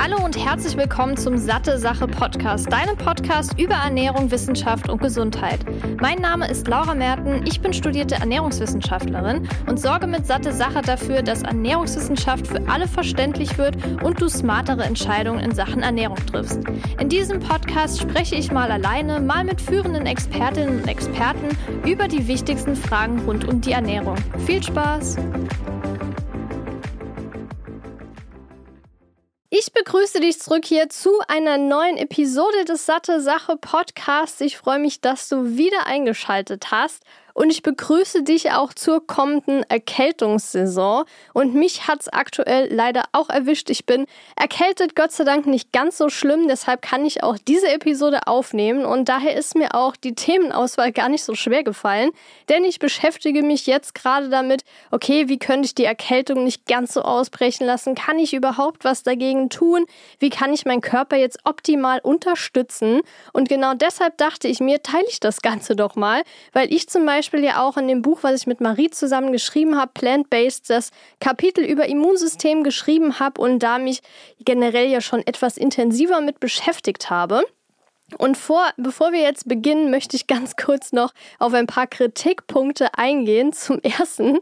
Hallo und herzlich willkommen zum Satte Sache Podcast, deinem Podcast über Ernährung, Wissenschaft und Gesundheit. Mein Name ist Laura Merten, ich bin studierte Ernährungswissenschaftlerin und sorge mit Satte Sache dafür, dass Ernährungswissenschaft für alle verständlich wird und du smartere Entscheidungen in Sachen Ernährung triffst. In diesem Podcast spreche ich mal alleine, mal mit führenden Expertinnen und Experten über die wichtigsten Fragen rund um die Ernährung. Viel Spaß! Ich begrüße dich zurück hier zu einer neuen Episode des Satte Sache Podcasts. Ich freue mich, dass du wieder eingeschaltet hast und ich begrüße dich auch zur kommenden Erkältungssaison. Und mich hat es aktuell leider auch erwischt. Ich bin erkältet, Gott sei Dank nicht ganz so schlimm. Deshalb kann ich auch diese Episode aufnehmen. Und daher ist mir auch die Themenauswahl gar nicht so schwer gefallen. Denn ich beschäftige mich jetzt gerade damit, okay, wie könnte ich die Erkältung nicht ganz so ausbrechen lassen? Kann ich überhaupt was dagegen tun? Wie kann ich meinen Körper jetzt optimal unterstützen? Und genau deshalb dachte ich mir, teile ich das Ganze doch mal, weil ich zum Beispiel Beispiel ja auch in dem Buch, was ich mit Marie zusammen geschrieben habe, Plant-Based, das Kapitel über Immunsystem geschrieben habe und da mich generell ja schon etwas intensiver mit beschäftigt habe. Und vor, bevor wir jetzt beginnen, möchte ich ganz kurz noch auf ein paar Kritikpunkte eingehen. Zum ersten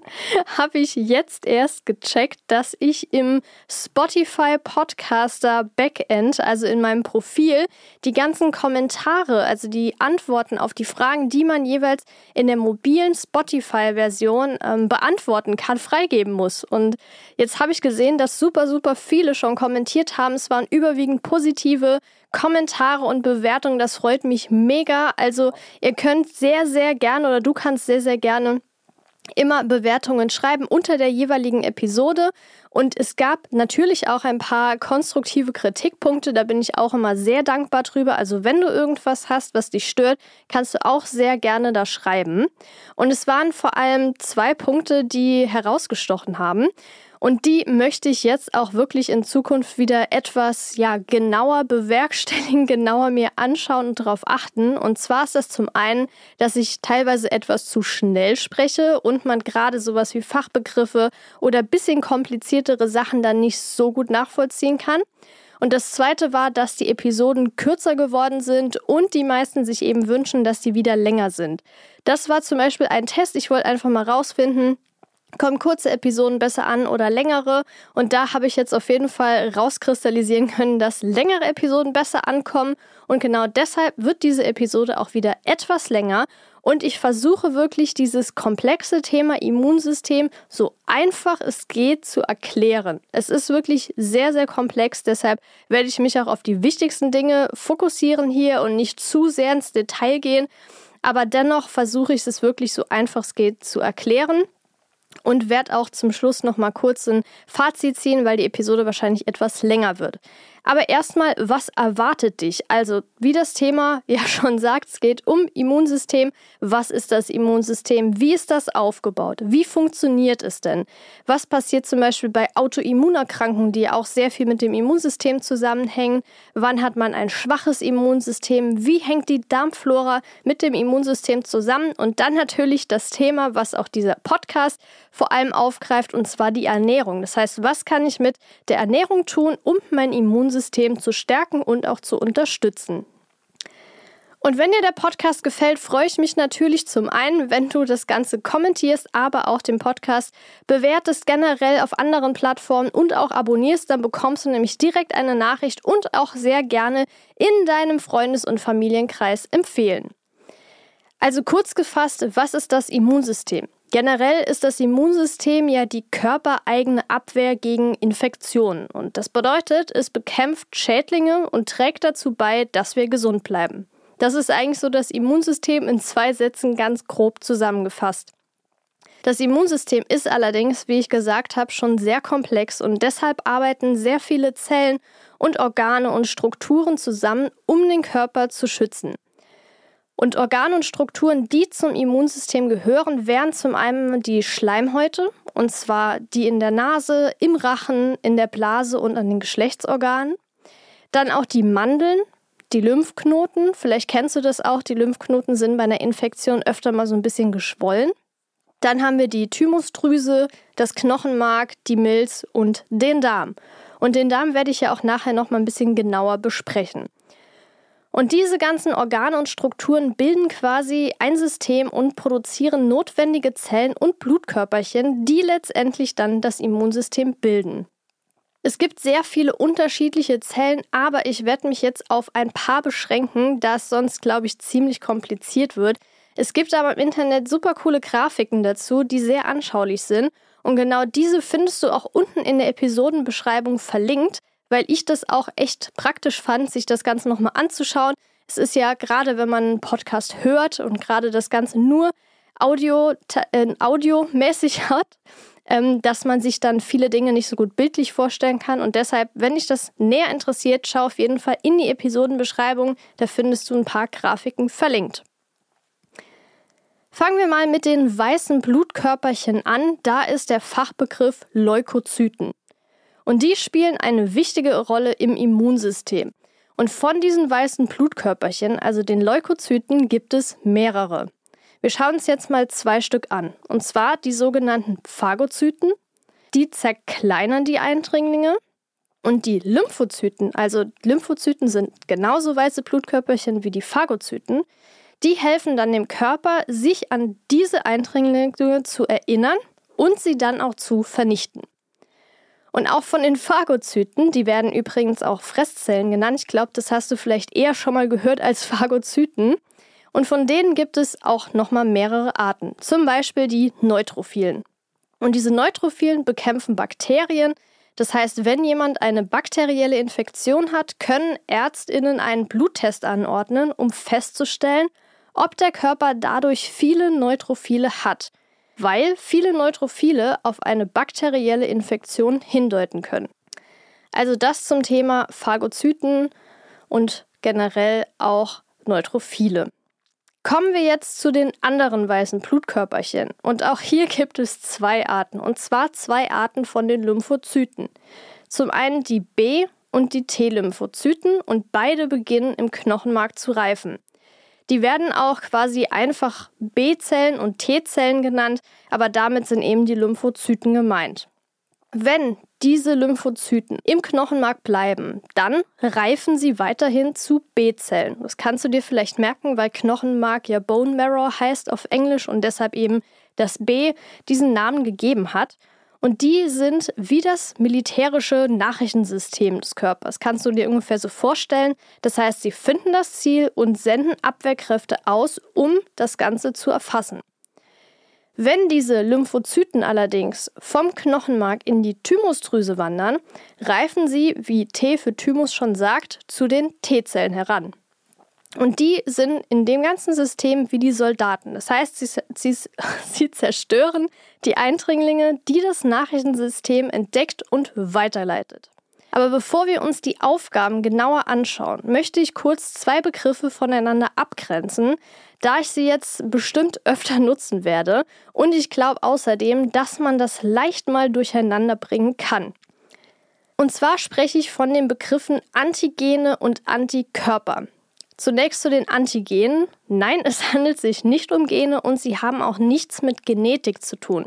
habe ich jetzt erst gecheckt, dass ich im Spotify Podcaster Backend, also in meinem Profil, die ganzen Kommentare, also die Antworten auf die Fragen, die man jeweils in der mobilen Spotify-Version ähm, beantworten kann, freigeben muss. Und jetzt habe ich gesehen, dass super, super viele schon kommentiert haben. Es waren überwiegend positive Kommentare und Bewertungen. Das freut mich mega. Also ihr könnt sehr, sehr gerne oder du kannst sehr, sehr gerne immer Bewertungen schreiben unter der jeweiligen Episode. Und es gab natürlich auch ein paar konstruktive Kritikpunkte. Da bin ich auch immer sehr dankbar drüber. Also wenn du irgendwas hast, was dich stört, kannst du auch sehr gerne da schreiben. Und es waren vor allem zwei Punkte, die herausgestochen haben. Und die möchte ich jetzt auch wirklich in Zukunft wieder etwas ja, genauer bewerkstelligen, genauer mir anschauen und darauf achten. Und zwar ist das zum einen, dass ich teilweise etwas zu schnell spreche und man gerade sowas wie Fachbegriffe oder bisschen kompliziertere Sachen dann nicht so gut nachvollziehen kann. Und das zweite war, dass die Episoden kürzer geworden sind und die meisten sich eben wünschen, dass sie wieder länger sind. Das war zum Beispiel ein Test. Ich wollte einfach mal rausfinden, kommen kurze Episoden besser an oder längere. Und da habe ich jetzt auf jeden Fall rauskristallisieren können, dass längere Episoden besser ankommen. Und genau deshalb wird diese Episode auch wieder etwas länger. Und ich versuche wirklich dieses komplexe Thema Immunsystem so einfach es geht zu erklären. Es ist wirklich sehr, sehr komplex. Deshalb werde ich mich auch auf die wichtigsten Dinge fokussieren hier und nicht zu sehr ins Detail gehen. Aber dennoch versuche ich es wirklich so einfach es geht zu erklären und werde auch zum Schluss noch mal kurz ein Fazit ziehen, weil die Episode wahrscheinlich etwas länger wird. Aber erstmal, was erwartet dich? Also, wie das Thema ja schon sagt, es geht um Immunsystem. Was ist das Immunsystem? Wie ist das aufgebaut? Wie funktioniert es denn? Was passiert zum Beispiel bei Autoimmunerkrankungen, die auch sehr viel mit dem Immunsystem zusammenhängen? Wann hat man ein schwaches Immunsystem? Wie hängt die Darmflora mit dem Immunsystem zusammen? Und dann natürlich das Thema, was auch dieser Podcast vor allem aufgreift, und zwar die Ernährung. Das heißt, was kann ich mit der Ernährung tun, um mein Immunsystem Immunsystem zu stärken und auch zu unterstützen. Und wenn dir der Podcast gefällt, freue ich mich natürlich zum einen, wenn du das Ganze kommentierst, aber auch den Podcast bewertest generell auf anderen Plattformen und auch abonnierst. Dann bekommst du nämlich direkt eine Nachricht und auch sehr gerne in deinem Freundes- und Familienkreis empfehlen. Also kurz gefasst, was ist das Immunsystem? Generell ist das Immunsystem ja die körpereigene Abwehr gegen Infektionen. Und das bedeutet, es bekämpft Schädlinge und trägt dazu bei, dass wir gesund bleiben. Das ist eigentlich so das Immunsystem in zwei Sätzen ganz grob zusammengefasst. Das Immunsystem ist allerdings, wie ich gesagt habe, schon sehr komplex und deshalb arbeiten sehr viele Zellen und Organe und Strukturen zusammen, um den Körper zu schützen. Und Organe und Strukturen, die zum Immunsystem gehören, wären zum einen die Schleimhäute, und zwar die in der Nase, im Rachen, in der Blase und an den Geschlechtsorganen. Dann auch die Mandeln, die Lymphknoten. Vielleicht kennst du das auch. Die Lymphknoten sind bei einer Infektion öfter mal so ein bisschen geschwollen. Dann haben wir die Thymusdrüse, das Knochenmark, die Milz und den Darm. Und den Darm werde ich ja auch nachher noch mal ein bisschen genauer besprechen. Und diese ganzen Organe und Strukturen bilden quasi ein System und produzieren notwendige Zellen und Blutkörperchen, die letztendlich dann das Immunsystem bilden. Es gibt sehr viele unterschiedliche Zellen, aber ich werde mich jetzt auf ein paar beschränken, da es sonst, glaube ich, ziemlich kompliziert wird. Es gibt aber im Internet super coole Grafiken dazu, die sehr anschaulich sind. Und genau diese findest du auch unten in der Episodenbeschreibung verlinkt, weil ich das auch echt praktisch fand, sich das Ganze nochmal anzuschauen. Es ist ja gerade, wenn man einen Podcast hört und gerade das Ganze nur Audio, äh, audiomäßig hat, ähm, dass man sich dann viele Dinge nicht so gut bildlich vorstellen kann. Und deshalb, wenn dich das näher interessiert, schau auf jeden Fall in die Episodenbeschreibung. Da findest du ein paar Grafiken verlinkt. Fangen wir mal mit den weißen Blutkörperchen an. Da ist der Fachbegriff Leukozyten. Und die spielen eine wichtige Rolle im Immunsystem. Und von diesen weißen Blutkörperchen, also den Leukozyten, gibt es mehrere. Wir schauen uns jetzt mal zwei Stück an. Und zwar die sogenannten Phagozyten. Die zerkleinern die Eindringlinge. Und die Lymphozyten, also Lymphozyten sind genauso weiße Blutkörperchen wie die Phagozyten, die helfen dann dem Körper, sich an diese Eindringlinge zu erinnern und sie dann auch zu vernichten. Und auch von den Phagozyten, die werden übrigens auch Fresszellen genannt. Ich glaube, das hast du vielleicht eher schon mal gehört als Phagozyten. Und von denen gibt es auch nochmal mehrere Arten. Zum Beispiel die Neutrophilen. Und diese Neutrophilen bekämpfen Bakterien. Das heißt, wenn jemand eine bakterielle Infektion hat, können Ärztinnen einen Bluttest anordnen, um festzustellen, ob der Körper dadurch viele Neutrophile hat weil viele Neutrophile auf eine bakterielle Infektion hindeuten können. Also das zum Thema Phagozyten und generell auch Neutrophile. Kommen wir jetzt zu den anderen weißen Blutkörperchen. Und auch hier gibt es zwei Arten, und zwar zwei Arten von den Lymphozyten. Zum einen die B- und die T-Lymphozyten und beide beginnen im Knochenmark zu reifen. Die werden auch quasi einfach B-Zellen und T-Zellen genannt, aber damit sind eben die Lymphozyten gemeint. Wenn diese Lymphozyten im Knochenmark bleiben, dann reifen sie weiterhin zu B-Zellen. Das kannst du dir vielleicht merken, weil Knochenmark ja Bone Marrow heißt auf Englisch und deshalb eben das B diesen Namen gegeben hat. Und die sind wie das militärische Nachrichtensystem des Körpers. Kannst du dir ungefähr so vorstellen. Das heißt, sie finden das Ziel und senden Abwehrkräfte aus, um das Ganze zu erfassen. Wenn diese Lymphozyten allerdings vom Knochenmark in die Thymusdrüse wandern, reifen sie, wie T für Thymus schon sagt, zu den T-Zellen heran. Und die sind in dem ganzen System wie die Soldaten. Das heißt, sie, sie, sie, zerstören die Eindringlinge, die das Nachrichtensystem entdeckt und weiterleitet. Aber bevor wir uns die Aufgaben genauer anschauen, möchte ich kurz zwei Begriffe voneinander abgrenzen, da ich sie jetzt bestimmt öfter nutzen werde. Und ich glaube außerdem, dass man das leicht mal durcheinander bringen kann. Und zwar spreche ich von den Begriffen Antigene und Antikörper. Zunächst zu den Antigenen. Nein, es handelt sich nicht um Gene und sie haben auch nichts mit Genetik zu tun.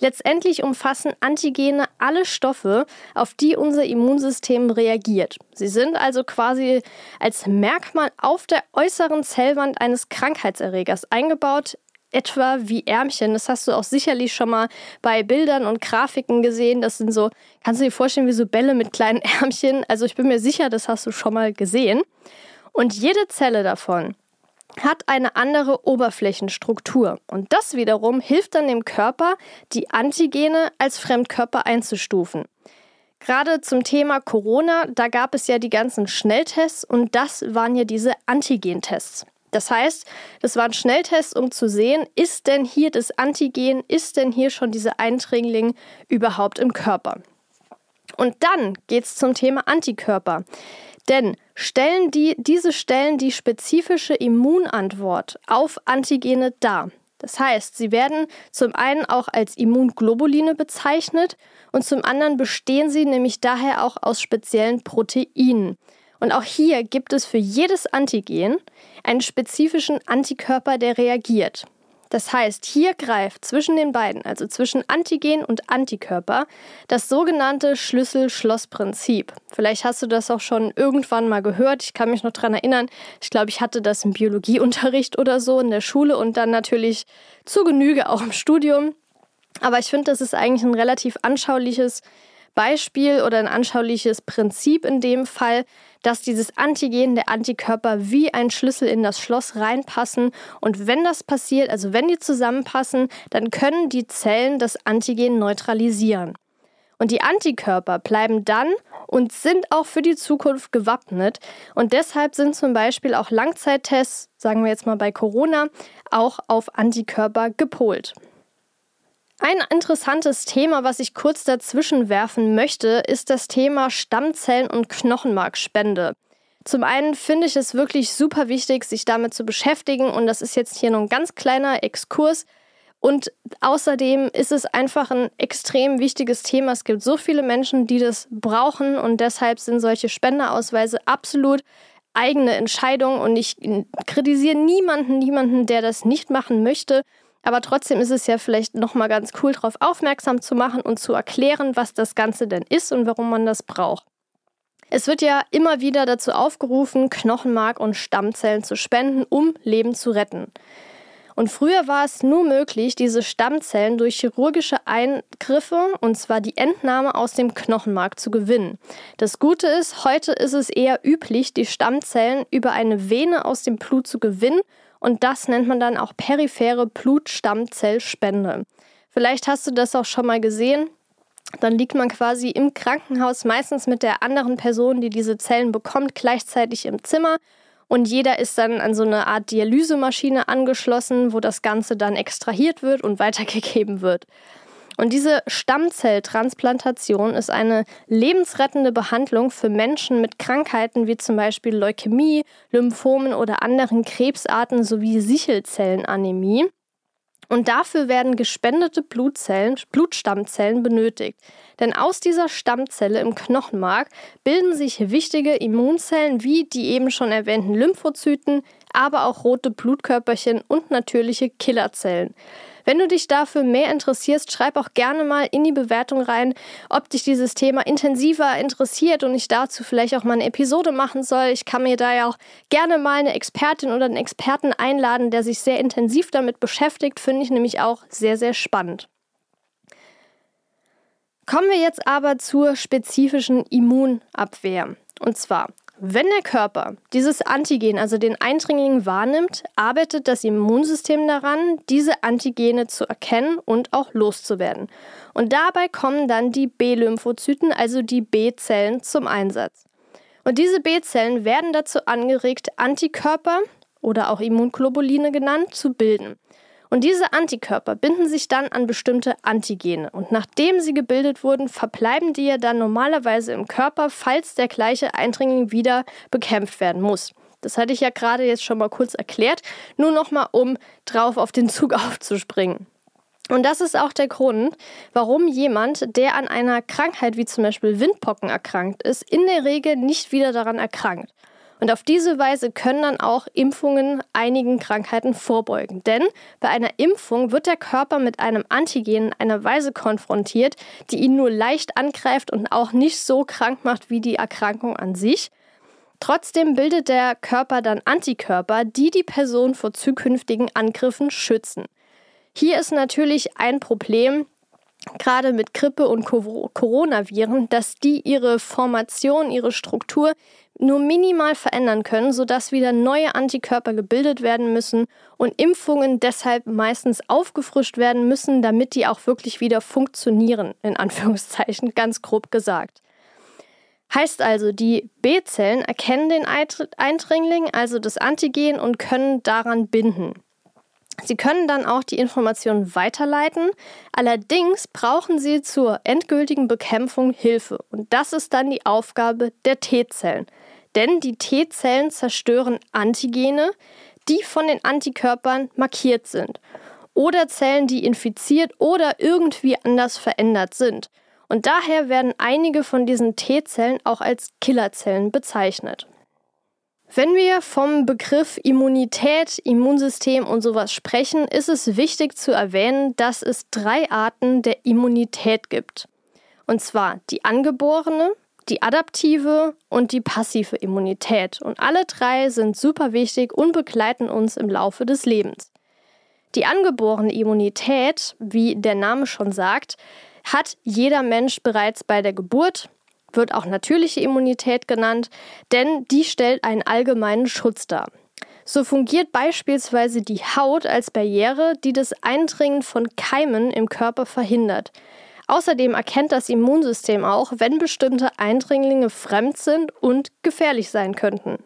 Letztendlich umfassen Antigene alle Stoffe, auf die unser Immunsystem reagiert. Sie sind also quasi als Merkmal auf der äußeren Zellwand eines Krankheitserregers eingebaut, etwa wie Ärmchen. Das hast du auch sicherlich schon mal bei Bildern und Grafiken gesehen. Das sind so, kannst du dir vorstellen, wie so Bälle mit kleinen Ärmchen. Also ich bin mir sicher, das hast du schon mal gesehen. Und jede Zelle davon hat eine andere Oberflächenstruktur. Und das wiederum hilft dann dem Körper, die Antigene als Fremdkörper einzustufen. Gerade zum Thema Corona, da gab es ja die ganzen Schnelltests und das waren ja diese Antigentests. Das heißt, das waren Schnelltests, um zu sehen, ist denn hier das Antigen, ist denn hier schon diese Eindringling überhaupt im Körper? Und dann geht es zum Thema Antikörper. Denn stellen die, diese stellen die spezifische Immunantwort auf Antigene dar. Das heißt, sie werden zum einen auch als Immunglobuline bezeichnet und zum anderen bestehen sie nämlich daher auch aus speziellen Proteinen. Und auch hier gibt es für jedes Antigen einen spezifischen Antikörper, der reagiert. Das heißt, hier greift zwischen den beiden, also zwischen Antigen und Antikörper, das sogenannte Schlüssel-Schloss-Prinzip. Vielleicht hast du das auch schon irgendwann mal gehört. Ich kann mich noch daran erinnern. Ich glaube, ich hatte das im Biologieunterricht oder so in der Schule und dann natürlich zu Genüge auch im Studium. Aber ich finde, das ist eigentlich ein relativ anschauliches Beispiel oder ein anschauliches Prinzip in dem Fall, dass dieses Antigen der Antikörper wie ein Schlüssel in das Schloss reinpassen. Und wenn das passiert, also wenn die zusammenpassen, dann können die Zellen das Antigen neutralisieren. Und die Antikörper bleiben dann und sind auch für die Zukunft gewappnet. Und deshalb sind zum Beispiel auch Langzeittests, sagen wir jetzt mal bei Corona, auch auf Antikörper gepolt. Ein interessantes Thema, was ich kurz dazwischen werfen möchte, ist das Thema Stammzellen und Knochenmarkspende. Zum einen finde ich es wirklich super wichtig, sich damit zu beschäftigen und das ist jetzt hier nur ein ganz kleiner Exkurs. Und außerdem ist es einfach ein extrem wichtiges Thema. Es gibt so viele Menschen, die das brauchen und deshalb sind solche Spendeausweise absolut eigene Entscheidungen und ich kritisiere niemanden, niemanden, der das nicht machen möchte. Aber trotzdem ist es ja vielleicht nochmal ganz cool, darauf aufmerksam zu machen und zu erklären, was das Ganze denn ist und warum man das braucht. Es wird ja immer wieder dazu aufgerufen, Knochenmark und Stammzellen zu spenden, um Leben zu retten. Und früher war es nur möglich, diese Stammzellen durch chirurgische Eingriffe, und zwar die Entnahme aus dem Knochenmark, zu gewinnen. Das Gute ist, heute ist es eher üblich, die Stammzellen über eine Vene aus dem Blut zu gewinnen und das nennt man dann auch periphere Blutstammzellspende. Vielleicht hast du das auch schon mal gesehen. Dann liegt man quasi im Krankenhaus, meistens mit der anderen Person, die diese Zellen bekommt, gleichzeitig im Zimmer. Und jeder ist dann an so eine Art Dialysemaschine angeschlossen, wo das Ganze dann extrahiert wird und weitergegeben wird. Und diese Stammzelltransplantation ist eine lebensrettende Behandlung für Menschen mit Krankheiten wie zum Beispiel Leukämie, Lymphomen oder anderen Krebsarten sowie Sichelzellenanämie. Und dafür werden gespendete Blutzellen, Blutstammzellen benötigt. Denn aus dieser Stammzelle im Knochenmark bilden sich wichtige Immunzellen wie die eben schon erwähnten Lymphozyten, aber auch rote Blutkörperchen und natürliche Killerzellen. Wenn du dich dafür mehr interessierst, schreib auch gerne mal in die Bewertung rein, ob dich dieses Thema intensiver interessiert und ich dazu vielleicht auch mal eine Episode machen soll. Ich kann mir da ja auch gerne mal eine Expertin oder einen Experten einladen, der sich sehr intensiv damit beschäftigt. Finde ich nämlich auch sehr, sehr spannend. Kommen wir jetzt aber zur spezifischen Immunabwehr. Und zwar wenn der Körper dieses Antigen, also den Eindringling, wahrnimmt, arbeitet das Immunsystem daran, diese Antigene zu erkennen und auch loszuwerden. Und dabei kommen dann die B-Lymphozyten, also die B-Zellen, zum Einsatz. Und diese B-Zellen werden dazu angeregt, Antikörper oder auch Immunglobuline genannt, zu bilden. Und diese Antikörper binden sich dann an bestimmte Antigene. Und nachdem sie gebildet wurden, verbleiben die ja dann normalerweise im Körper, falls der gleiche Eindringling wieder bekämpft werden muss. Das hatte ich ja gerade jetzt schon mal kurz erklärt, nur nochmal, um drauf auf den Zug aufzuspringen. Und das ist auch der Grund, warum jemand, der an einer Krankheit wie zum Beispiel Windpocken erkrankt ist, in der Regel nicht wieder daran erkrankt. Und auf diese Weise können dann auch Impfungen einigen Krankheiten vorbeugen. Denn bei einer Impfung wird der Körper mit einem Antigen in einer Weise konfrontiert, die ihn nur leicht angreift und auch nicht so krank macht wie die Erkrankung an sich. Trotzdem bildet der Körper dann Antikörper, die die Person vor zukünftigen Angriffen schützen. Hier ist natürlich ein Problem, gerade mit Grippe und Coronaviren, dass die ihre Formation, ihre Struktur nur minimal verändern können, sodass wieder neue Antikörper gebildet werden müssen und Impfungen deshalb meistens aufgefrischt werden müssen, damit die auch wirklich wieder funktionieren, in Anführungszeichen, ganz grob gesagt. Heißt also, die B-Zellen erkennen den Eindringling, also das Antigen, und können daran binden. Sie können dann auch die Informationen weiterleiten, allerdings brauchen Sie zur endgültigen Bekämpfung Hilfe und das ist dann die Aufgabe der T-Zellen. Denn die T-Zellen zerstören Antigene, die von den Antikörpern markiert sind oder Zellen, die infiziert oder irgendwie anders verändert sind. Und daher werden einige von diesen T-Zellen auch als Killerzellen bezeichnet. Wenn wir vom Begriff Immunität, Immunsystem und sowas sprechen, ist es wichtig zu erwähnen, dass es drei Arten der Immunität gibt. Und zwar die angeborene, die adaptive und die passive Immunität. Und alle drei sind super wichtig und begleiten uns im Laufe des Lebens. Die angeborene Immunität, wie der Name schon sagt, hat jeder Mensch bereits bei der Geburt, wird auch natürliche Immunität genannt, denn die stellt einen allgemeinen Schutz dar. So fungiert beispielsweise die Haut als Barriere, die das Eindringen von Keimen im Körper verhindert. Außerdem erkennt das Immunsystem auch, wenn bestimmte Eindringlinge fremd sind und gefährlich sein könnten.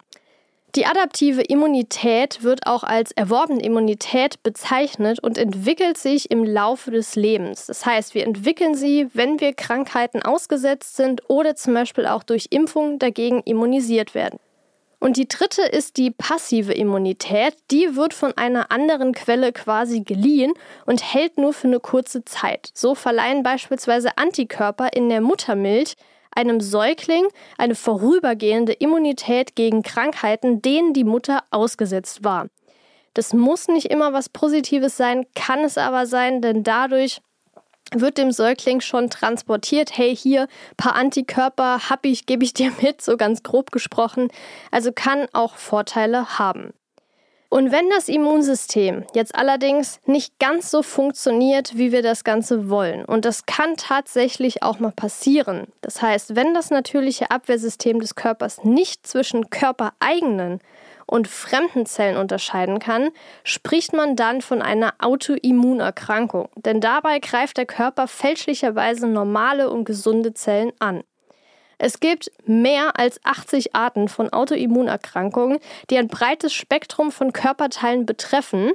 Die adaptive Immunität wird auch als erworbene Immunität bezeichnet und entwickelt sich im Laufe des Lebens. Das heißt, wir entwickeln sie, wenn wir Krankheiten ausgesetzt sind oder zum Beispiel auch durch Impfung dagegen immunisiert werden. Und die dritte ist die passive Immunität. Die wird von einer anderen Quelle quasi geliehen und hält nur für eine kurze Zeit. So verleihen beispielsweise Antikörper in der Muttermilch einem Säugling eine vorübergehende Immunität gegen Krankheiten, denen die Mutter ausgesetzt war. Das muss nicht immer was Positives sein, kann es aber sein, denn dadurch wird dem Säugling schon transportiert, hey, hier paar Antikörper hab ich, gebe ich dir mit, so ganz grob gesprochen. Also kann auch Vorteile haben. Und wenn das Immunsystem jetzt allerdings nicht ganz so funktioniert, wie wir das Ganze wollen, und das kann tatsächlich auch mal passieren, das heißt, wenn das natürliche Abwehrsystem des Körpers nicht zwischen körpereigenen und fremden Zellen unterscheiden kann, spricht man dann von einer Autoimmunerkrankung, denn dabei greift der Körper fälschlicherweise normale und gesunde Zellen an. Es gibt mehr als 80 Arten von Autoimmunerkrankungen, die ein breites Spektrum von Körperteilen betreffen.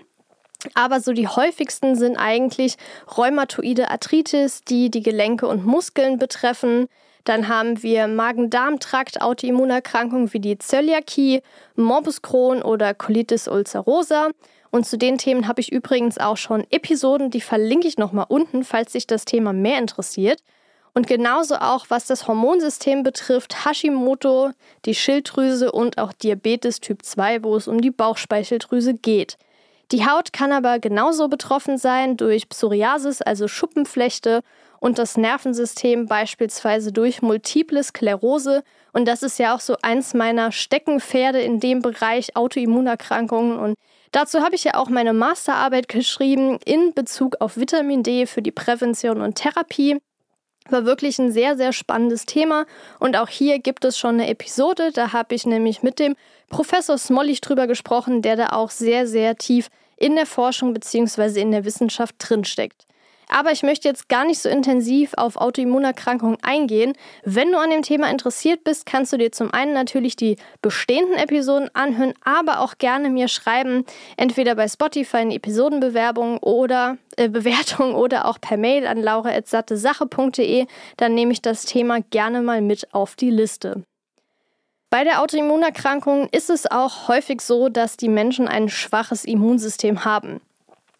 Aber so die häufigsten sind eigentlich rheumatoide Arthritis, die die Gelenke und Muskeln betreffen. Dann haben wir Magen-Darm-Trakt, Autoimmunerkrankungen wie die Zöliakie, Morbus Crohn oder Colitis ulcerosa. Und zu den Themen habe ich übrigens auch schon Episoden, die verlinke ich nochmal unten, falls sich das Thema mehr interessiert. Und genauso auch, was das Hormonsystem betrifft, Hashimoto, die Schilddrüse und auch Diabetes Typ 2, wo es um die Bauchspeicheldrüse geht. Die Haut kann aber genauso betroffen sein durch Psoriasis, also Schuppenflechte, und das Nervensystem beispielsweise durch Multiple Sklerose. Und das ist ja auch so eins meiner Steckenpferde in dem Bereich Autoimmunerkrankungen. Und dazu habe ich ja auch meine Masterarbeit geschrieben in Bezug auf Vitamin D für die Prävention und Therapie. War wirklich ein sehr, sehr spannendes Thema. Und auch hier gibt es schon eine Episode. Da habe ich nämlich mit dem Professor Smollig drüber gesprochen, der da auch sehr, sehr tief in der Forschung bzw. in der Wissenschaft drinsteckt. Aber ich möchte jetzt gar nicht so intensiv auf Autoimmunerkrankungen eingehen. Wenn du an dem Thema interessiert bist, kannst du dir zum einen natürlich die bestehenden Episoden anhören, aber auch gerne mir schreiben, entweder bei Spotify in Episodenbewerbung oder äh, Bewertung oder auch per Mail an laura.sattesache.de. Dann nehme ich das Thema gerne mal mit auf die Liste. Bei der Autoimmunerkrankung ist es auch häufig so, dass die Menschen ein schwaches Immunsystem haben.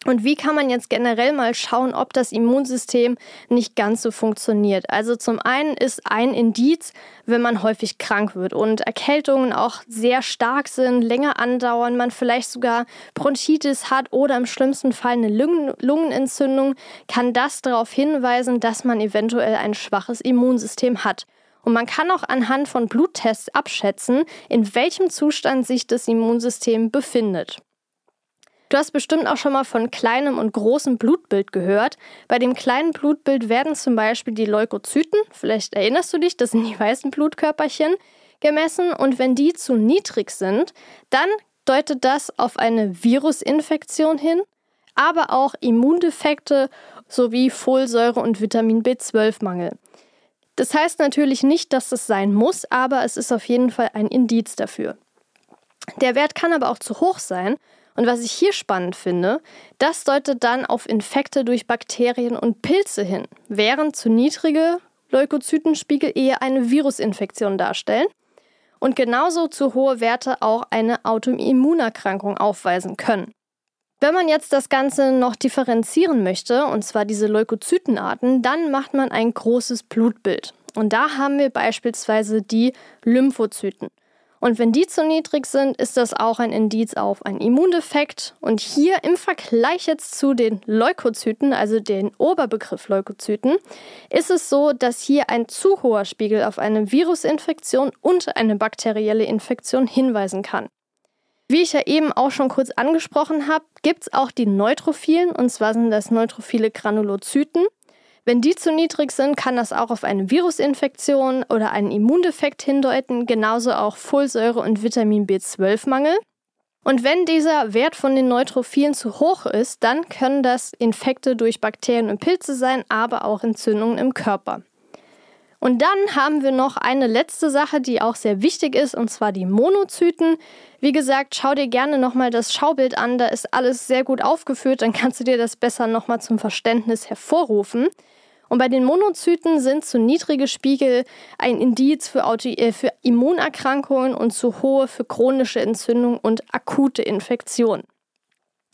Und wie kann man jetzt generell mal schauen, ob das Immunsystem nicht ganz so funktioniert? Also zum einen ist ein Indiz, wenn man häufig krank wird und Erkältungen auch sehr stark sind, länger andauern, man vielleicht sogar Bronchitis hat oder im schlimmsten Fall eine Lungen Lungenentzündung, kann das darauf hinweisen, dass man eventuell ein schwaches Immunsystem hat. Und man kann auch anhand von Bluttests abschätzen, in welchem Zustand sich das Immunsystem befindet. Du hast bestimmt auch schon mal von kleinem und großem Blutbild gehört. Bei dem kleinen Blutbild werden zum Beispiel die Leukozyten, vielleicht erinnerst du dich, das sind die weißen Blutkörperchen, gemessen und wenn die zu niedrig sind, dann deutet das auf eine Virusinfektion hin, aber auch Immundefekte sowie Folsäure und Vitamin B12-Mangel. Das heißt natürlich nicht, dass es sein muss, aber es ist auf jeden Fall ein Indiz dafür. Der Wert kann aber auch zu hoch sein und was ich hier spannend finde, das deutet dann auf Infekte durch Bakterien und Pilze hin, während zu niedrige Leukozytenspiegel eher eine Virusinfektion darstellen und genauso zu hohe Werte auch eine Autoimmunerkrankung aufweisen können. Wenn man jetzt das Ganze noch differenzieren möchte, und zwar diese Leukozytenarten, dann macht man ein großes Blutbild. Und da haben wir beispielsweise die Lymphozyten. Und wenn die zu niedrig sind, ist das auch ein Indiz auf einen Immundefekt. Und hier im Vergleich jetzt zu den Leukozyten, also den Oberbegriff Leukozyten, ist es so, dass hier ein zu hoher Spiegel auf eine Virusinfektion und eine bakterielle Infektion hinweisen kann. Wie ich ja eben auch schon kurz angesprochen habe, gibt es auch die Neutrophilen, und zwar sind das neutrophile Granulozyten. Wenn die zu niedrig sind, kann das auch auf eine Virusinfektion oder einen Immundefekt hindeuten, genauso auch Folsäure und Vitamin B12-Mangel. Und wenn dieser Wert von den Neutrophilen zu hoch ist, dann können das Infekte durch Bakterien und Pilze sein, aber auch Entzündungen im Körper. Und dann haben wir noch eine letzte Sache, die auch sehr wichtig ist, und zwar die Monozyten. Wie gesagt, schau dir gerne nochmal das Schaubild an, da ist alles sehr gut aufgeführt, dann kannst du dir das besser nochmal zum Verständnis hervorrufen. Und bei den Monozyten sind zu niedrige Spiegel ein Indiz für, Auto äh, für Immunerkrankungen und zu hohe für chronische Entzündungen und akute Infektionen.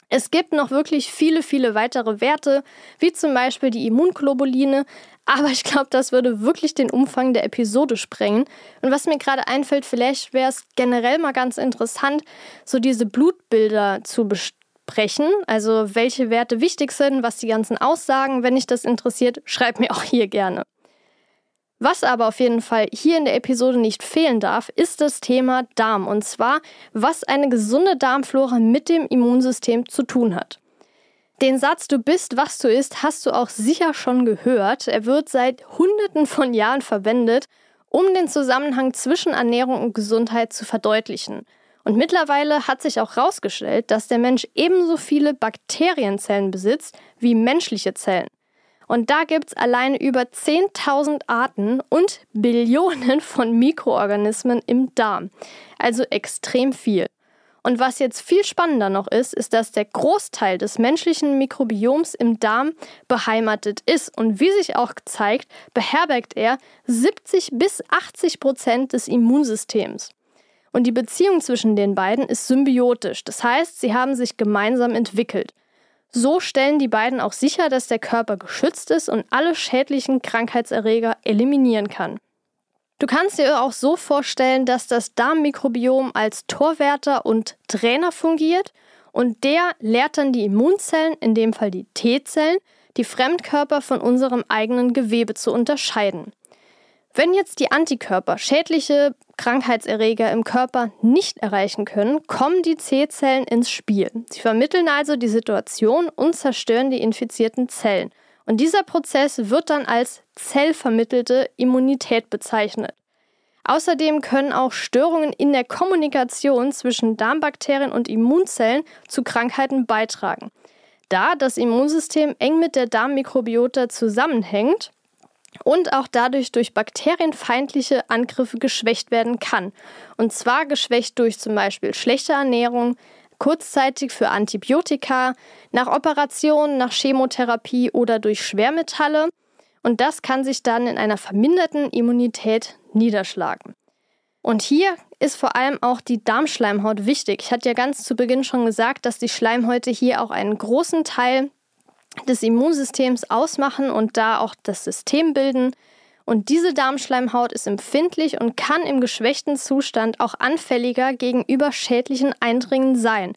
Es gibt noch wirklich viele, viele weitere Werte, wie zum Beispiel die Immunglobuline, aber ich glaube, das würde wirklich den Umfang der Episode sprengen. Und was mir gerade einfällt, vielleicht wäre es generell mal ganz interessant, so diese Blutbilder zu besprechen. Also welche Werte wichtig sind, was die ganzen aussagen. Wenn dich das interessiert, schreib mir auch hier gerne. Was aber auf jeden Fall hier in der Episode nicht fehlen darf, ist das Thema Darm. Und zwar, was eine gesunde Darmflora mit dem Immunsystem zu tun hat. Den Satz Du bist, was du isst, hast du auch sicher schon gehört. Er wird seit Hunderten von Jahren verwendet, um den Zusammenhang zwischen Ernährung und Gesundheit zu verdeutlichen. Und mittlerweile hat sich auch herausgestellt, dass der Mensch ebenso viele Bakterienzellen besitzt wie menschliche Zellen. Und da gibt es alleine über 10.000 Arten und Billionen von Mikroorganismen im Darm. Also extrem viel. Und was jetzt viel spannender noch ist, ist, dass der Großteil des menschlichen Mikrobioms im Darm beheimatet ist. Und wie sich auch zeigt, beherbergt er 70 bis 80 Prozent des Immunsystems. Und die Beziehung zwischen den beiden ist symbiotisch. Das heißt, sie haben sich gemeinsam entwickelt. So stellen die beiden auch sicher, dass der Körper geschützt ist und alle schädlichen Krankheitserreger eliminieren kann. Du kannst dir auch so vorstellen, dass das Darmmikrobiom als Torwärter und Trainer fungiert und der lehrt dann die Immunzellen, in dem Fall die T-Zellen, die Fremdkörper von unserem eigenen Gewebe zu unterscheiden. Wenn jetzt die Antikörper schädliche Krankheitserreger im Körper nicht erreichen können, kommen die C-Zellen ins Spiel. Sie vermitteln also die Situation und zerstören die infizierten Zellen. Und dieser Prozess wird dann als zellvermittelte Immunität bezeichnet. Außerdem können auch Störungen in der Kommunikation zwischen Darmbakterien und Immunzellen zu Krankheiten beitragen. Da das Immunsystem eng mit der Darmmikrobiota zusammenhängt und auch dadurch durch bakterienfeindliche Angriffe geschwächt werden kann. Und zwar geschwächt durch zum Beispiel schlechte Ernährung, kurzzeitig für Antibiotika, nach Operationen, nach Chemotherapie oder durch Schwermetalle. Und das kann sich dann in einer verminderten Immunität niederschlagen. Und hier ist vor allem auch die Darmschleimhaut wichtig. Ich hatte ja ganz zu Beginn schon gesagt, dass die Schleimhäute hier auch einen großen Teil des Immunsystems ausmachen und da auch das System bilden. Und diese Darmschleimhaut ist empfindlich und kann im geschwächten Zustand auch anfälliger gegenüber schädlichen Eindringen sein.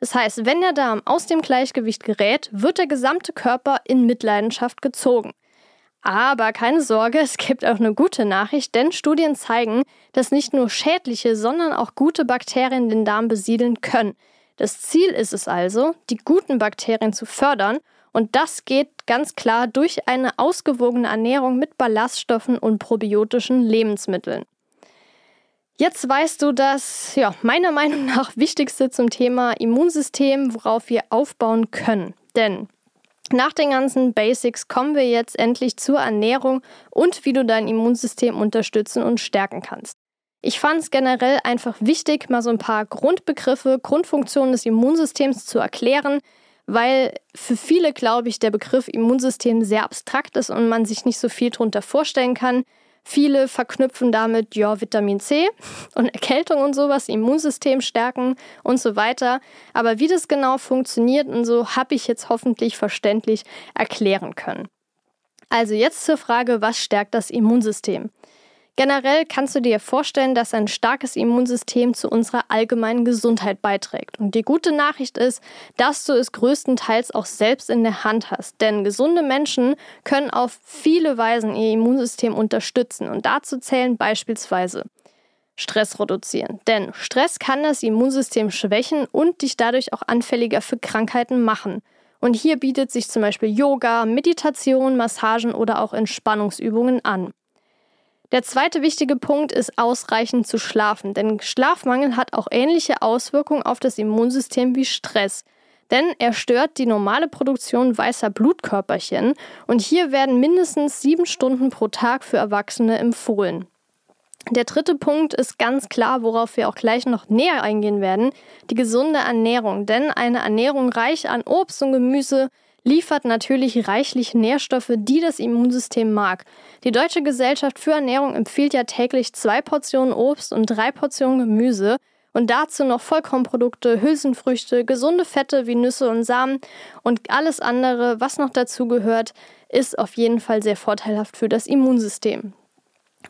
Das heißt, wenn der Darm aus dem Gleichgewicht gerät, wird der gesamte Körper in Mitleidenschaft gezogen. Aber keine Sorge, es gibt auch eine gute Nachricht, denn Studien zeigen, dass nicht nur schädliche, sondern auch gute Bakterien den Darm besiedeln können. Das Ziel ist es also, die guten Bakterien zu fördern und das geht ganz klar durch eine ausgewogene Ernährung mit Ballaststoffen und probiotischen Lebensmitteln. Jetzt weißt du das, ja, meiner Meinung nach wichtigste zum Thema Immunsystem, worauf wir aufbauen können. Denn nach den ganzen Basics kommen wir jetzt endlich zur Ernährung und wie du dein Immunsystem unterstützen und stärken kannst. Ich fand es generell einfach wichtig, mal so ein paar Grundbegriffe, Grundfunktionen des Immunsystems zu erklären, weil für viele, glaube ich, der Begriff Immunsystem sehr abstrakt ist und man sich nicht so viel darunter vorstellen kann. Viele verknüpfen damit ja Vitamin C und Erkältung und sowas, Immunsystem stärken und so weiter. Aber wie das genau funktioniert und so, habe ich jetzt hoffentlich verständlich erklären können. Also jetzt zur Frage, was stärkt das Immunsystem? Generell kannst du dir vorstellen, dass ein starkes Immunsystem zu unserer allgemeinen Gesundheit beiträgt. Und die gute Nachricht ist, dass du es größtenteils auch selbst in der Hand hast. Denn gesunde Menschen können auf viele Weisen ihr Immunsystem unterstützen. Und dazu zählen beispielsweise Stress reduzieren. Denn Stress kann das Immunsystem schwächen und dich dadurch auch anfälliger für Krankheiten machen. Und hier bietet sich zum Beispiel Yoga, Meditation, Massagen oder auch Entspannungsübungen an. Der zweite wichtige Punkt ist ausreichend zu schlafen, denn Schlafmangel hat auch ähnliche Auswirkungen auf das Immunsystem wie Stress. Denn er stört die normale Produktion weißer Blutkörperchen und hier werden mindestens sieben Stunden pro Tag für Erwachsene empfohlen. Der dritte Punkt ist ganz klar, worauf wir auch gleich noch näher eingehen werden, die gesunde Ernährung. Denn eine Ernährung reich an Obst und Gemüse liefert natürlich reichlich Nährstoffe, die das Immunsystem mag. Die Deutsche Gesellschaft für Ernährung empfiehlt ja täglich zwei Portionen Obst und drei Portionen Gemüse und dazu noch Vollkornprodukte, Hülsenfrüchte, gesunde Fette wie Nüsse und Samen und alles andere, was noch dazu gehört, ist auf jeden Fall sehr vorteilhaft für das Immunsystem.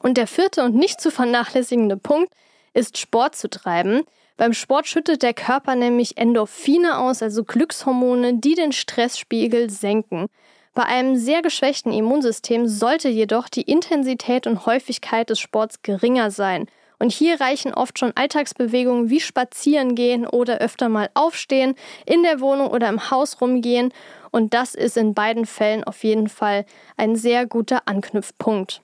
Und der vierte und nicht zu vernachlässigende Punkt ist Sport zu treiben. Beim Sport schüttet der Körper nämlich Endorphine aus, also Glückshormone, die den Stressspiegel senken. Bei einem sehr geschwächten Immunsystem sollte jedoch die Intensität und Häufigkeit des Sports geringer sein. Und hier reichen oft schon Alltagsbewegungen wie Spazieren gehen oder öfter mal aufstehen, in der Wohnung oder im Haus rumgehen. Und das ist in beiden Fällen auf jeden Fall ein sehr guter Anknüpfpunkt.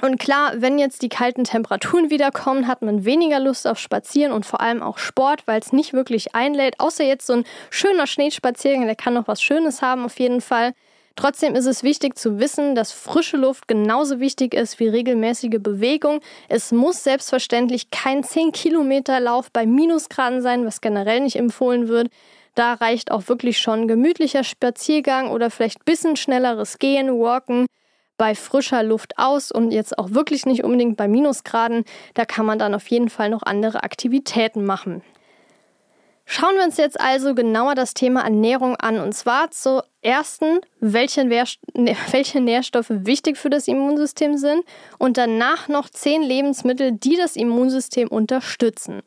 Und klar, wenn jetzt die kalten Temperaturen wiederkommen, hat man weniger Lust auf Spazieren und vor allem auch Sport, weil es nicht wirklich einlädt. Außer jetzt so ein schöner Schneespaziergang, der kann noch was Schönes haben auf jeden Fall. Trotzdem ist es wichtig zu wissen, dass frische Luft genauso wichtig ist wie regelmäßige Bewegung. Es muss selbstverständlich kein 10 Kilometer Lauf bei Minusgraden sein, was generell nicht empfohlen wird. Da reicht auch wirklich schon gemütlicher Spaziergang oder vielleicht ein bisschen schnelleres Gehen, Walken bei frischer Luft aus und jetzt auch wirklich nicht unbedingt bei Minusgraden. Da kann man dann auf jeden Fall noch andere Aktivitäten machen. Schauen wir uns jetzt also genauer das Thema Ernährung an. Und zwar zur ersten, welche, welche Nährstoffe wichtig für das Immunsystem sind und danach noch zehn Lebensmittel, die das Immunsystem unterstützen.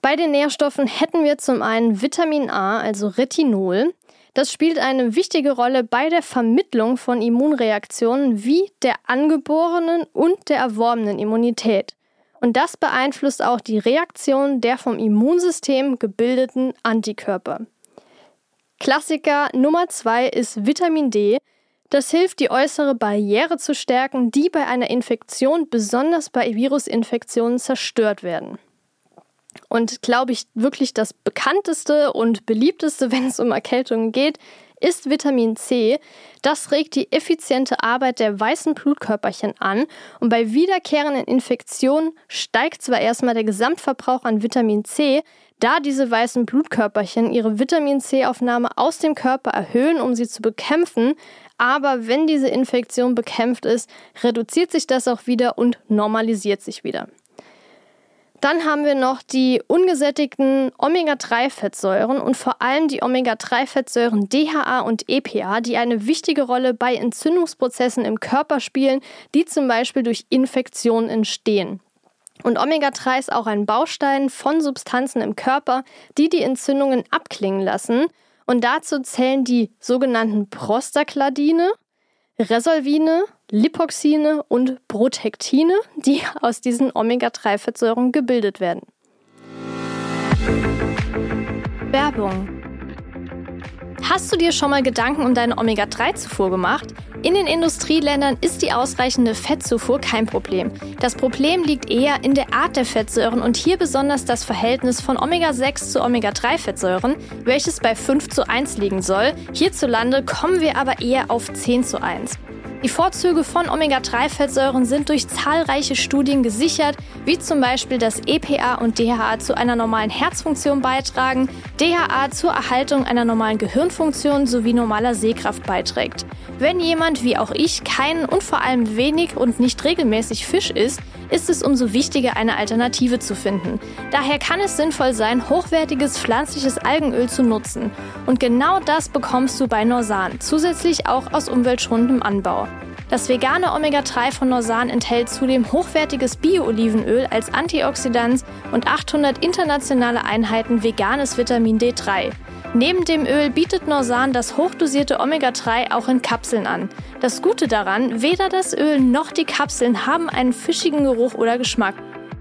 Bei den Nährstoffen hätten wir zum einen Vitamin A, also Retinol. Das spielt eine wichtige Rolle bei der Vermittlung von Immunreaktionen wie der angeborenen und der erworbenen Immunität. Und das beeinflusst auch die Reaktion der vom Immunsystem gebildeten Antikörper. Klassiker Nummer zwei ist Vitamin D. Das hilft, die äußere Barriere zu stärken, die bei einer Infektion, besonders bei Virusinfektionen, zerstört werden. Und glaube ich wirklich das bekannteste und beliebteste, wenn es um Erkältungen geht, ist Vitamin C. Das regt die effiziente Arbeit der weißen Blutkörperchen an und bei wiederkehrenden Infektionen steigt zwar erstmal der Gesamtverbrauch an Vitamin C, da diese weißen Blutkörperchen ihre Vitamin C-Aufnahme aus dem Körper erhöhen, um sie zu bekämpfen, aber wenn diese Infektion bekämpft ist, reduziert sich das auch wieder und normalisiert sich wieder. Dann haben wir noch die ungesättigten Omega-3-Fettsäuren und vor allem die Omega-3-Fettsäuren DHA und EPA, die eine wichtige Rolle bei Entzündungsprozessen im Körper spielen, die zum Beispiel durch Infektionen entstehen. Und Omega-3 ist auch ein Baustein von Substanzen im Körper, die die Entzündungen abklingen lassen. Und dazu zählen die sogenannten Prostaglandine, Resolvine, Lipoxine und Protektine, die aus diesen Omega-3-Fettsäuren gebildet werden. Werbung Hast du dir schon mal Gedanken um deine Omega-3-Zufuhr gemacht? In den Industrieländern ist die ausreichende Fettzufuhr kein Problem. Das Problem liegt eher in der Art der Fettsäuren und hier besonders das Verhältnis von Omega-6 zu Omega-3-Fettsäuren, welches bei 5 zu 1 liegen soll. Hierzulande kommen wir aber eher auf 10 zu 1. Die Vorzüge von Omega-3-Fettsäuren sind durch zahlreiche Studien gesichert, wie zum Beispiel, dass EPA und DHA zu einer normalen Herzfunktion beitragen, DHA zur Erhaltung einer normalen Gehirnfunktion sowie normaler Sehkraft beiträgt. Wenn jemand wie auch ich keinen und vor allem wenig und nicht regelmäßig Fisch isst, ist es umso wichtiger, eine Alternative zu finden. Daher kann es sinnvoll sein, hochwertiges pflanzliches Algenöl zu nutzen. Und genau das bekommst du bei Norsan, zusätzlich auch aus umweltschonendem Anbau. Das vegane Omega-3 von Norsan enthält zudem hochwertiges Bio-Olivenöl als Antioxidant und 800 internationale Einheiten veganes Vitamin D3. Neben dem Öl bietet Norsan das hochdosierte Omega-3 auch in Kapseln an. Das Gute daran, weder das Öl noch die Kapseln haben einen fischigen Geruch oder Geschmack.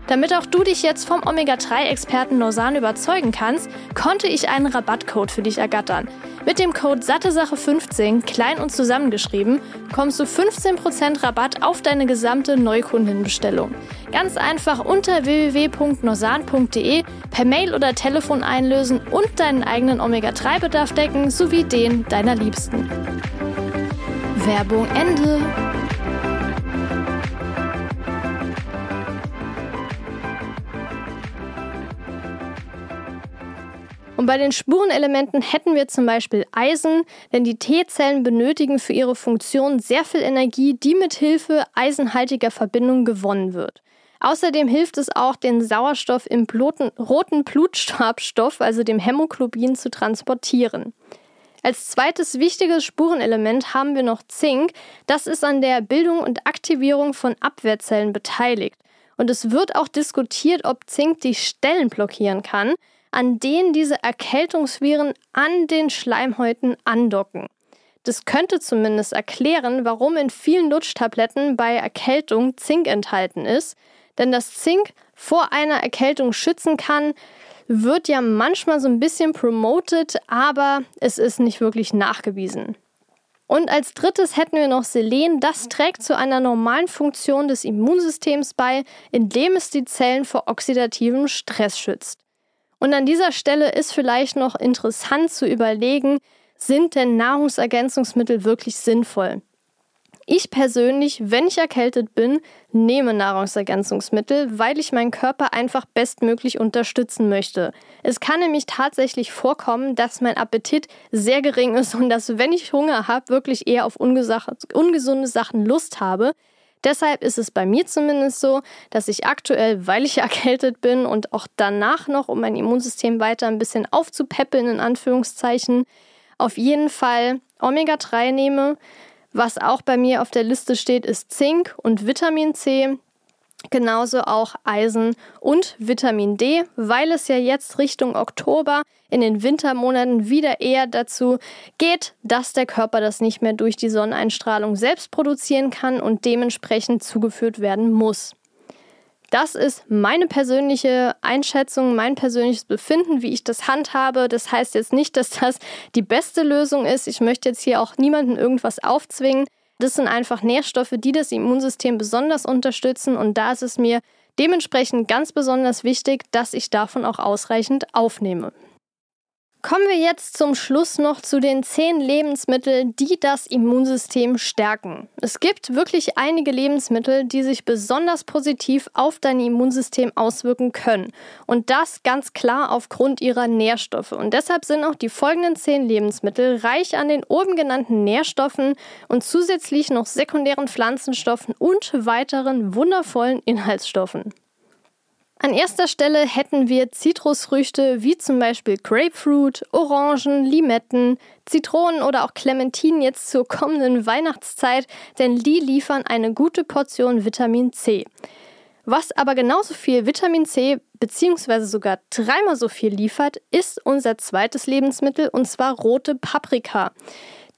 Damit auch du dich jetzt vom Omega-3-Experten Norsan überzeugen kannst, konnte ich einen Rabattcode für dich ergattern. Mit dem Code SatteSache15, klein und zusammengeschrieben, kommst du 15% Rabatt auf deine gesamte Neukundenbestellung. Ganz einfach unter www.norsan.de per Mail oder Telefon einlösen und deinen eigenen Omega-3-Bedarf decken sowie den deiner Liebsten. Werbung Ende. Bei den Spurenelementen hätten wir zum Beispiel Eisen, denn die T-Zellen benötigen für ihre Funktion sehr viel Energie, die mit Hilfe eisenhaltiger Verbindungen gewonnen wird. Außerdem hilft es auch, den Sauerstoff im Bloten, roten Blutstabstoff, also dem Hämoglobin, zu transportieren. Als zweites wichtiges Spurenelement haben wir noch Zink. Das ist an der Bildung und Aktivierung von Abwehrzellen beteiligt. Und es wird auch diskutiert, ob Zink die Stellen blockieren kann an denen diese Erkältungsviren an den Schleimhäuten andocken. Das könnte zumindest erklären, warum in vielen Lutschtabletten bei Erkältung Zink enthalten ist. Denn das Zink vor einer Erkältung schützen kann, wird ja manchmal so ein bisschen promoted, aber es ist nicht wirklich nachgewiesen. Und als drittes hätten wir noch Selen. Das trägt zu einer normalen Funktion des Immunsystems bei, indem es die Zellen vor oxidativem Stress schützt. Und an dieser Stelle ist vielleicht noch interessant zu überlegen, sind denn Nahrungsergänzungsmittel wirklich sinnvoll? Ich persönlich, wenn ich erkältet bin, nehme Nahrungsergänzungsmittel, weil ich meinen Körper einfach bestmöglich unterstützen möchte. Es kann nämlich tatsächlich vorkommen, dass mein Appetit sehr gering ist und dass, wenn ich Hunger habe, wirklich eher auf ungesunde Sachen Lust habe. Deshalb ist es bei mir zumindest so, dass ich aktuell, weil ich erkältet bin und auch danach noch, um mein Immunsystem weiter ein bisschen aufzupäppeln, in Anführungszeichen, auf jeden Fall Omega-3 nehme. Was auch bei mir auf der Liste steht, ist Zink und Vitamin C. Genauso auch Eisen und Vitamin D, weil es ja jetzt Richtung Oktober in den Wintermonaten wieder eher dazu geht, dass der Körper das nicht mehr durch die Sonneneinstrahlung selbst produzieren kann und dementsprechend zugeführt werden muss. Das ist meine persönliche Einschätzung, mein persönliches Befinden, wie ich das handhabe. Das heißt jetzt nicht, dass das die beste Lösung ist. Ich möchte jetzt hier auch niemandem irgendwas aufzwingen. Das sind einfach Nährstoffe, die das Immunsystem besonders unterstützen und da ist es mir dementsprechend ganz besonders wichtig, dass ich davon auch ausreichend aufnehme. Kommen wir jetzt zum Schluss noch zu den zehn Lebensmitteln, die das Immunsystem stärken. Es gibt wirklich einige Lebensmittel, die sich besonders positiv auf dein Immunsystem auswirken können. Und das ganz klar aufgrund ihrer Nährstoffe. Und deshalb sind auch die folgenden zehn Lebensmittel reich an den oben genannten Nährstoffen und zusätzlich noch sekundären Pflanzenstoffen und weiteren wundervollen Inhaltsstoffen. An erster Stelle hätten wir Zitrusfrüchte wie zum Beispiel Grapefruit, Orangen, Limetten, Zitronen oder auch Clementinen jetzt zur kommenden Weihnachtszeit, denn die liefern eine gute Portion Vitamin C. Was aber genauso viel Vitamin C bzw. sogar dreimal so viel liefert, ist unser zweites Lebensmittel und zwar rote Paprika.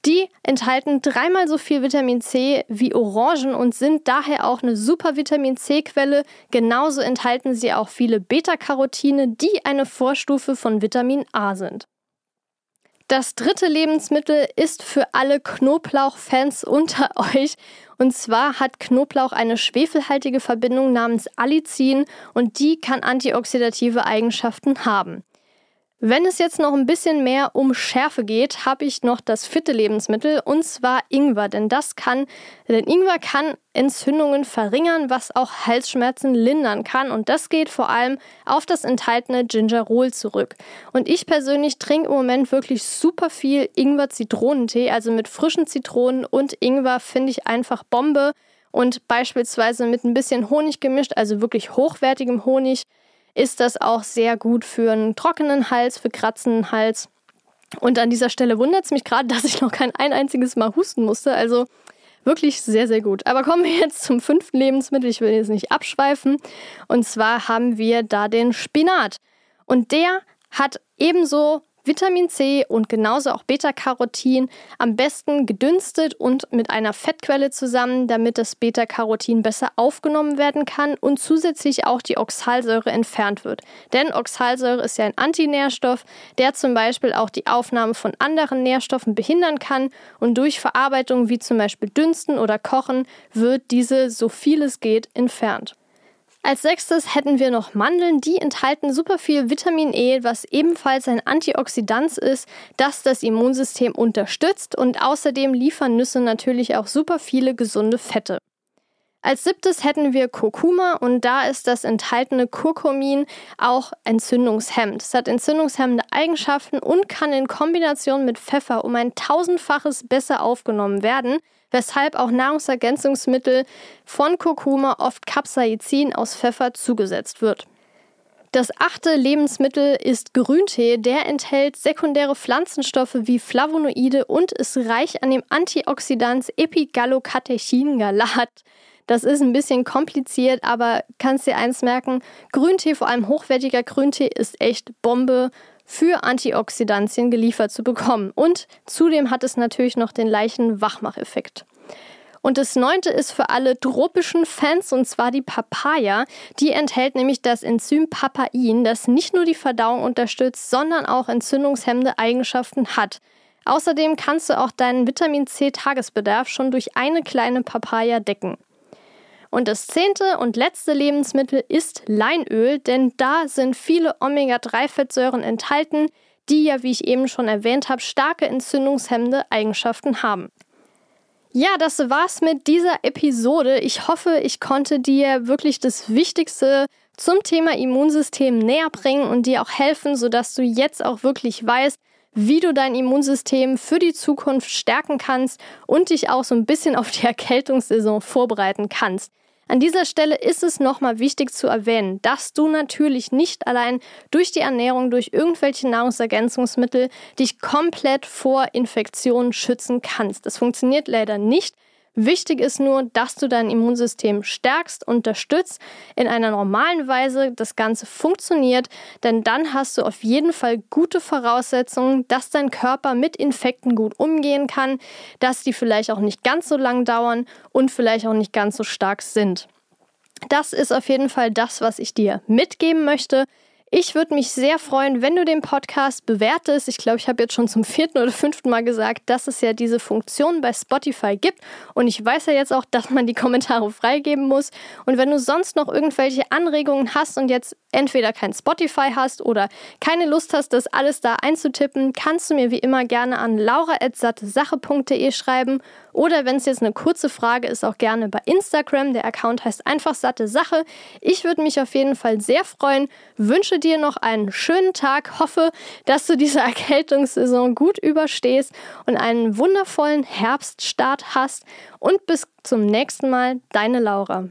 Die enthalten dreimal so viel Vitamin C wie Orangen und sind daher auch eine super Vitamin C-Quelle. Genauso enthalten sie auch viele Beta-Carotine, die eine Vorstufe von Vitamin A sind. Das dritte Lebensmittel ist für alle Knoblauch-Fans unter euch. Und zwar hat Knoblauch eine schwefelhaltige Verbindung namens Allicin und die kann antioxidative Eigenschaften haben. Wenn es jetzt noch ein bisschen mehr um Schärfe geht, habe ich noch das vierte Lebensmittel und zwar Ingwer, denn das kann, denn Ingwer kann Entzündungen verringern, was auch Halsschmerzen lindern kann. Und das geht vor allem auf das enthaltene Gingerol zurück. Und ich persönlich trinke im Moment wirklich super viel Ingwer-Zitronentee, also mit frischen Zitronen und Ingwer finde ich einfach Bombe. Und beispielsweise mit ein bisschen Honig gemischt, also wirklich hochwertigem Honig ist das auch sehr gut für einen trockenen Hals, für kratzenden Hals. Und an dieser Stelle wundert es mich gerade, dass ich noch kein ein einziges Mal husten musste. Also Wirklich sehr, sehr gut. Aber kommen wir jetzt zum fünften Lebensmittel. Ich will jetzt nicht abschweifen. Und zwar haben wir da den Spinat. Und der hat ebenso Vitamin C und genauso auch Beta-Carotin am besten gedünstet und mit einer Fettquelle zusammen, damit das Beta-Carotin besser aufgenommen werden kann und zusätzlich auch die Oxalsäure entfernt wird. Denn Oxalsäure ist ja ein Antinährstoff, der zum Beispiel auch die Aufnahme von anderen Nährstoffen behindern kann und durch Verarbeitung wie zum Beispiel Dünsten oder Kochen wird diese so viel es geht entfernt. Als sechstes hätten wir noch Mandeln, die enthalten super viel Vitamin E, was ebenfalls ein Antioxidant ist, das das Immunsystem unterstützt und außerdem liefern Nüsse natürlich auch super viele gesunde Fette. Als siebtes hätten wir Kurkuma und da ist das enthaltene Kurkumin auch entzündungshemmend. Es hat entzündungshemmende Eigenschaften und kann in Kombination mit Pfeffer um ein tausendfaches besser aufgenommen werden, weshalb auch Nahrungsergänzungsmittel von Kurkuma oft Capsaicin aus Pfeffer zugesetzt wird. Das achte Lebensmittel ist Grüntee. Der enthält sekundäre Pflanzenstoffe wie Flavonoide und ist reich an dem Antioxidans Epigallocatechin-Galat. Das ist ein bisschen kompliziert, aber kannst dir eins merken, Grüntee, vor allem hochwertiger Grüntee, ist echt Bombe für Antioxidantien geliefert zu bekommen. Und zudem hat es natürlich noch den leichten Wachmacheffekt. Und das neunte ist für alle tropischen Fans und zwar die Papaya. Die enthält nämlich das Enzym Papain, das nicht nur die Verdauung unterstützt, sondern auch entzündungshemmende Eigenschaften hat. Außerdem kannst du auch deinen Vitamin C Tagesbedarf schon durch eine kleine Papaya decken. Und das zehnte und letzte Lebensmittel ist Leinöl, denn da sind viele Omega-3-Fettsäuren enthalten, die ja, wie ich eben schon erwähnt habe, starke entzündungshemmende Eigenschaften haben. Ja, das war's mit dieser Episode. Ich hoffe, ich konnte dir wirklich das Wichtigste zum Thema Immunsystem näher bringen und dir auch helfen, sodass du jetzt auch wirklich weißt, wie du dein Immunsystem für die Zukunft stärken kannst und dich auch so ein bisschen auf die Erkältungssaison vorbereiten kannst. An dieser Stelle ist es nochmal wichtig zu erwähnen, dass du natürlich nicht allein durch die Ernährung, durch irgendwelche Nahrungsergänzungsmittel dich komplett vor Infektionen schützen kannst. Das funktioniert leider nicht. Wichtig ist nur, dass du dein Immunsystem stärkst, unterstützt, in einer normalen Weise das Ganze funktioniert, denn dann hast du auf jeden Fall gute Voraussetzungen, dass dein Körper mit Infekten gut umgehen kann, dass die vielleicht auch nicht ganz so lang dauern und vielleicht auch nicht ganz so stark sind. Das ist auf jeden Fall das, was ich dir mitgeben möchte. Ich würde mich sehr freuen, wenn du den Podcast bewertest. Ich glaube, ich habe jetzt schon zum vierten oder fünften Mal gesagt, dass es ja diese Funktion bei Spotify gibt. Und ich weiß ja jetzt auch, dass man die Kommentare freigeben muss. Und wenn du sonst noch irgendwelche Anregungen hast und jetzt entweder kein Spotify hast oder keine Lust hast, das alles da einzutippen, kannst du mir wie immer gerne an laura.sattesache.de schreiben oder wenn es jetzt eine kurze Frage ist, auch gerne bei Instagram. Der Account heißt einfach satte Sache. Ich würde mich auf jeden Fall sehr freuen. Wünsche dir noch einen schönen Tag. Hoffe, dass du diese Erkältungssaison gut überstehst und einen wundervollen Herbststart hast. Und bis zum nächsten Mal, deine Laura.